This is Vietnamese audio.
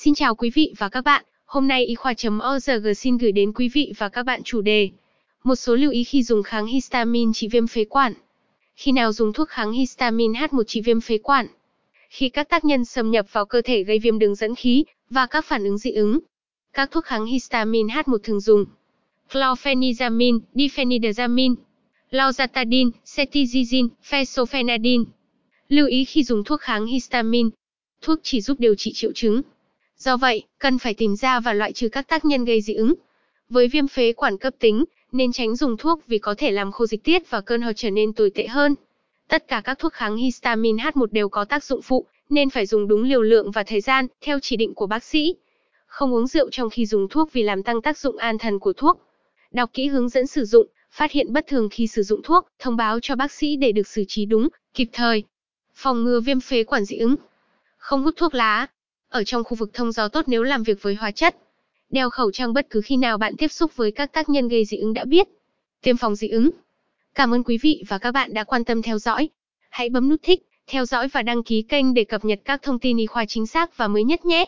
Xin chào quý vị và các bạn, hôm nay y khoa.org xin gửi đến quý vị và các bạn chủ đề Một số lưu ý khi dùng kháng histamine trị viêm phế quản. Khi nào dùng thuốc kháng histamine H1 trị viêm phế quản? Khi các tác nhân xâm nhập vào cơ thể gây viêm đường dẫn khí và các phản ứng dị ứng. Các thuốc kháng histamine H1 thường dùng chlorpheniramine, diphenidazamine, Lauzatadine, cetirizine, fexofenadine. Lưu ý khi dùng thuốc kháng histamine, thuốc chỉ giúp điều trị triệu chứng. Do vậy, cần phải tìm ra và loại trừ các tác nhân gây dị ứng. Với viêm phế quản cấp tính, nên tránh dùng thuốc vì có thể làm khô dịch tiết và cơn ho trở nên tồi tệ hơn. Tất cả các thuốc kháng histamine H1 đều có tác dụng phụ, nên phải dùng đúng liều lượng và thời gian, theo chỉ định của bác sĩ. Không uống rượu trong khi dùng thuốc vì làm tăng tác dụng an thần của thuốc. Đọc kỹ hướng dẫn sử dụng, phát hiện bất thường khi sử dụng thuốc, thông báo cho bác sĩ để được xử trí đúng, kịp thời. Phòng ngừa viêm phế quản dị ứng. Không hút thuốc lá. Ở trong khu vực thông gió tốt nếu làm việc với hóa chất. Đeo khẩu trang bất cứ khi nào bạn tiếp xúc với các tác nhân gây dị ứng đã biết. Tiêm phòng dị ứng. Cảm ơn quý vị và các bạn đã quan tâm theo dõi. Hãy bấm nút thích, theo dõi và đăng ký kênh để cập nhật các thông tin y khoa chính xác và mới nhất nhé.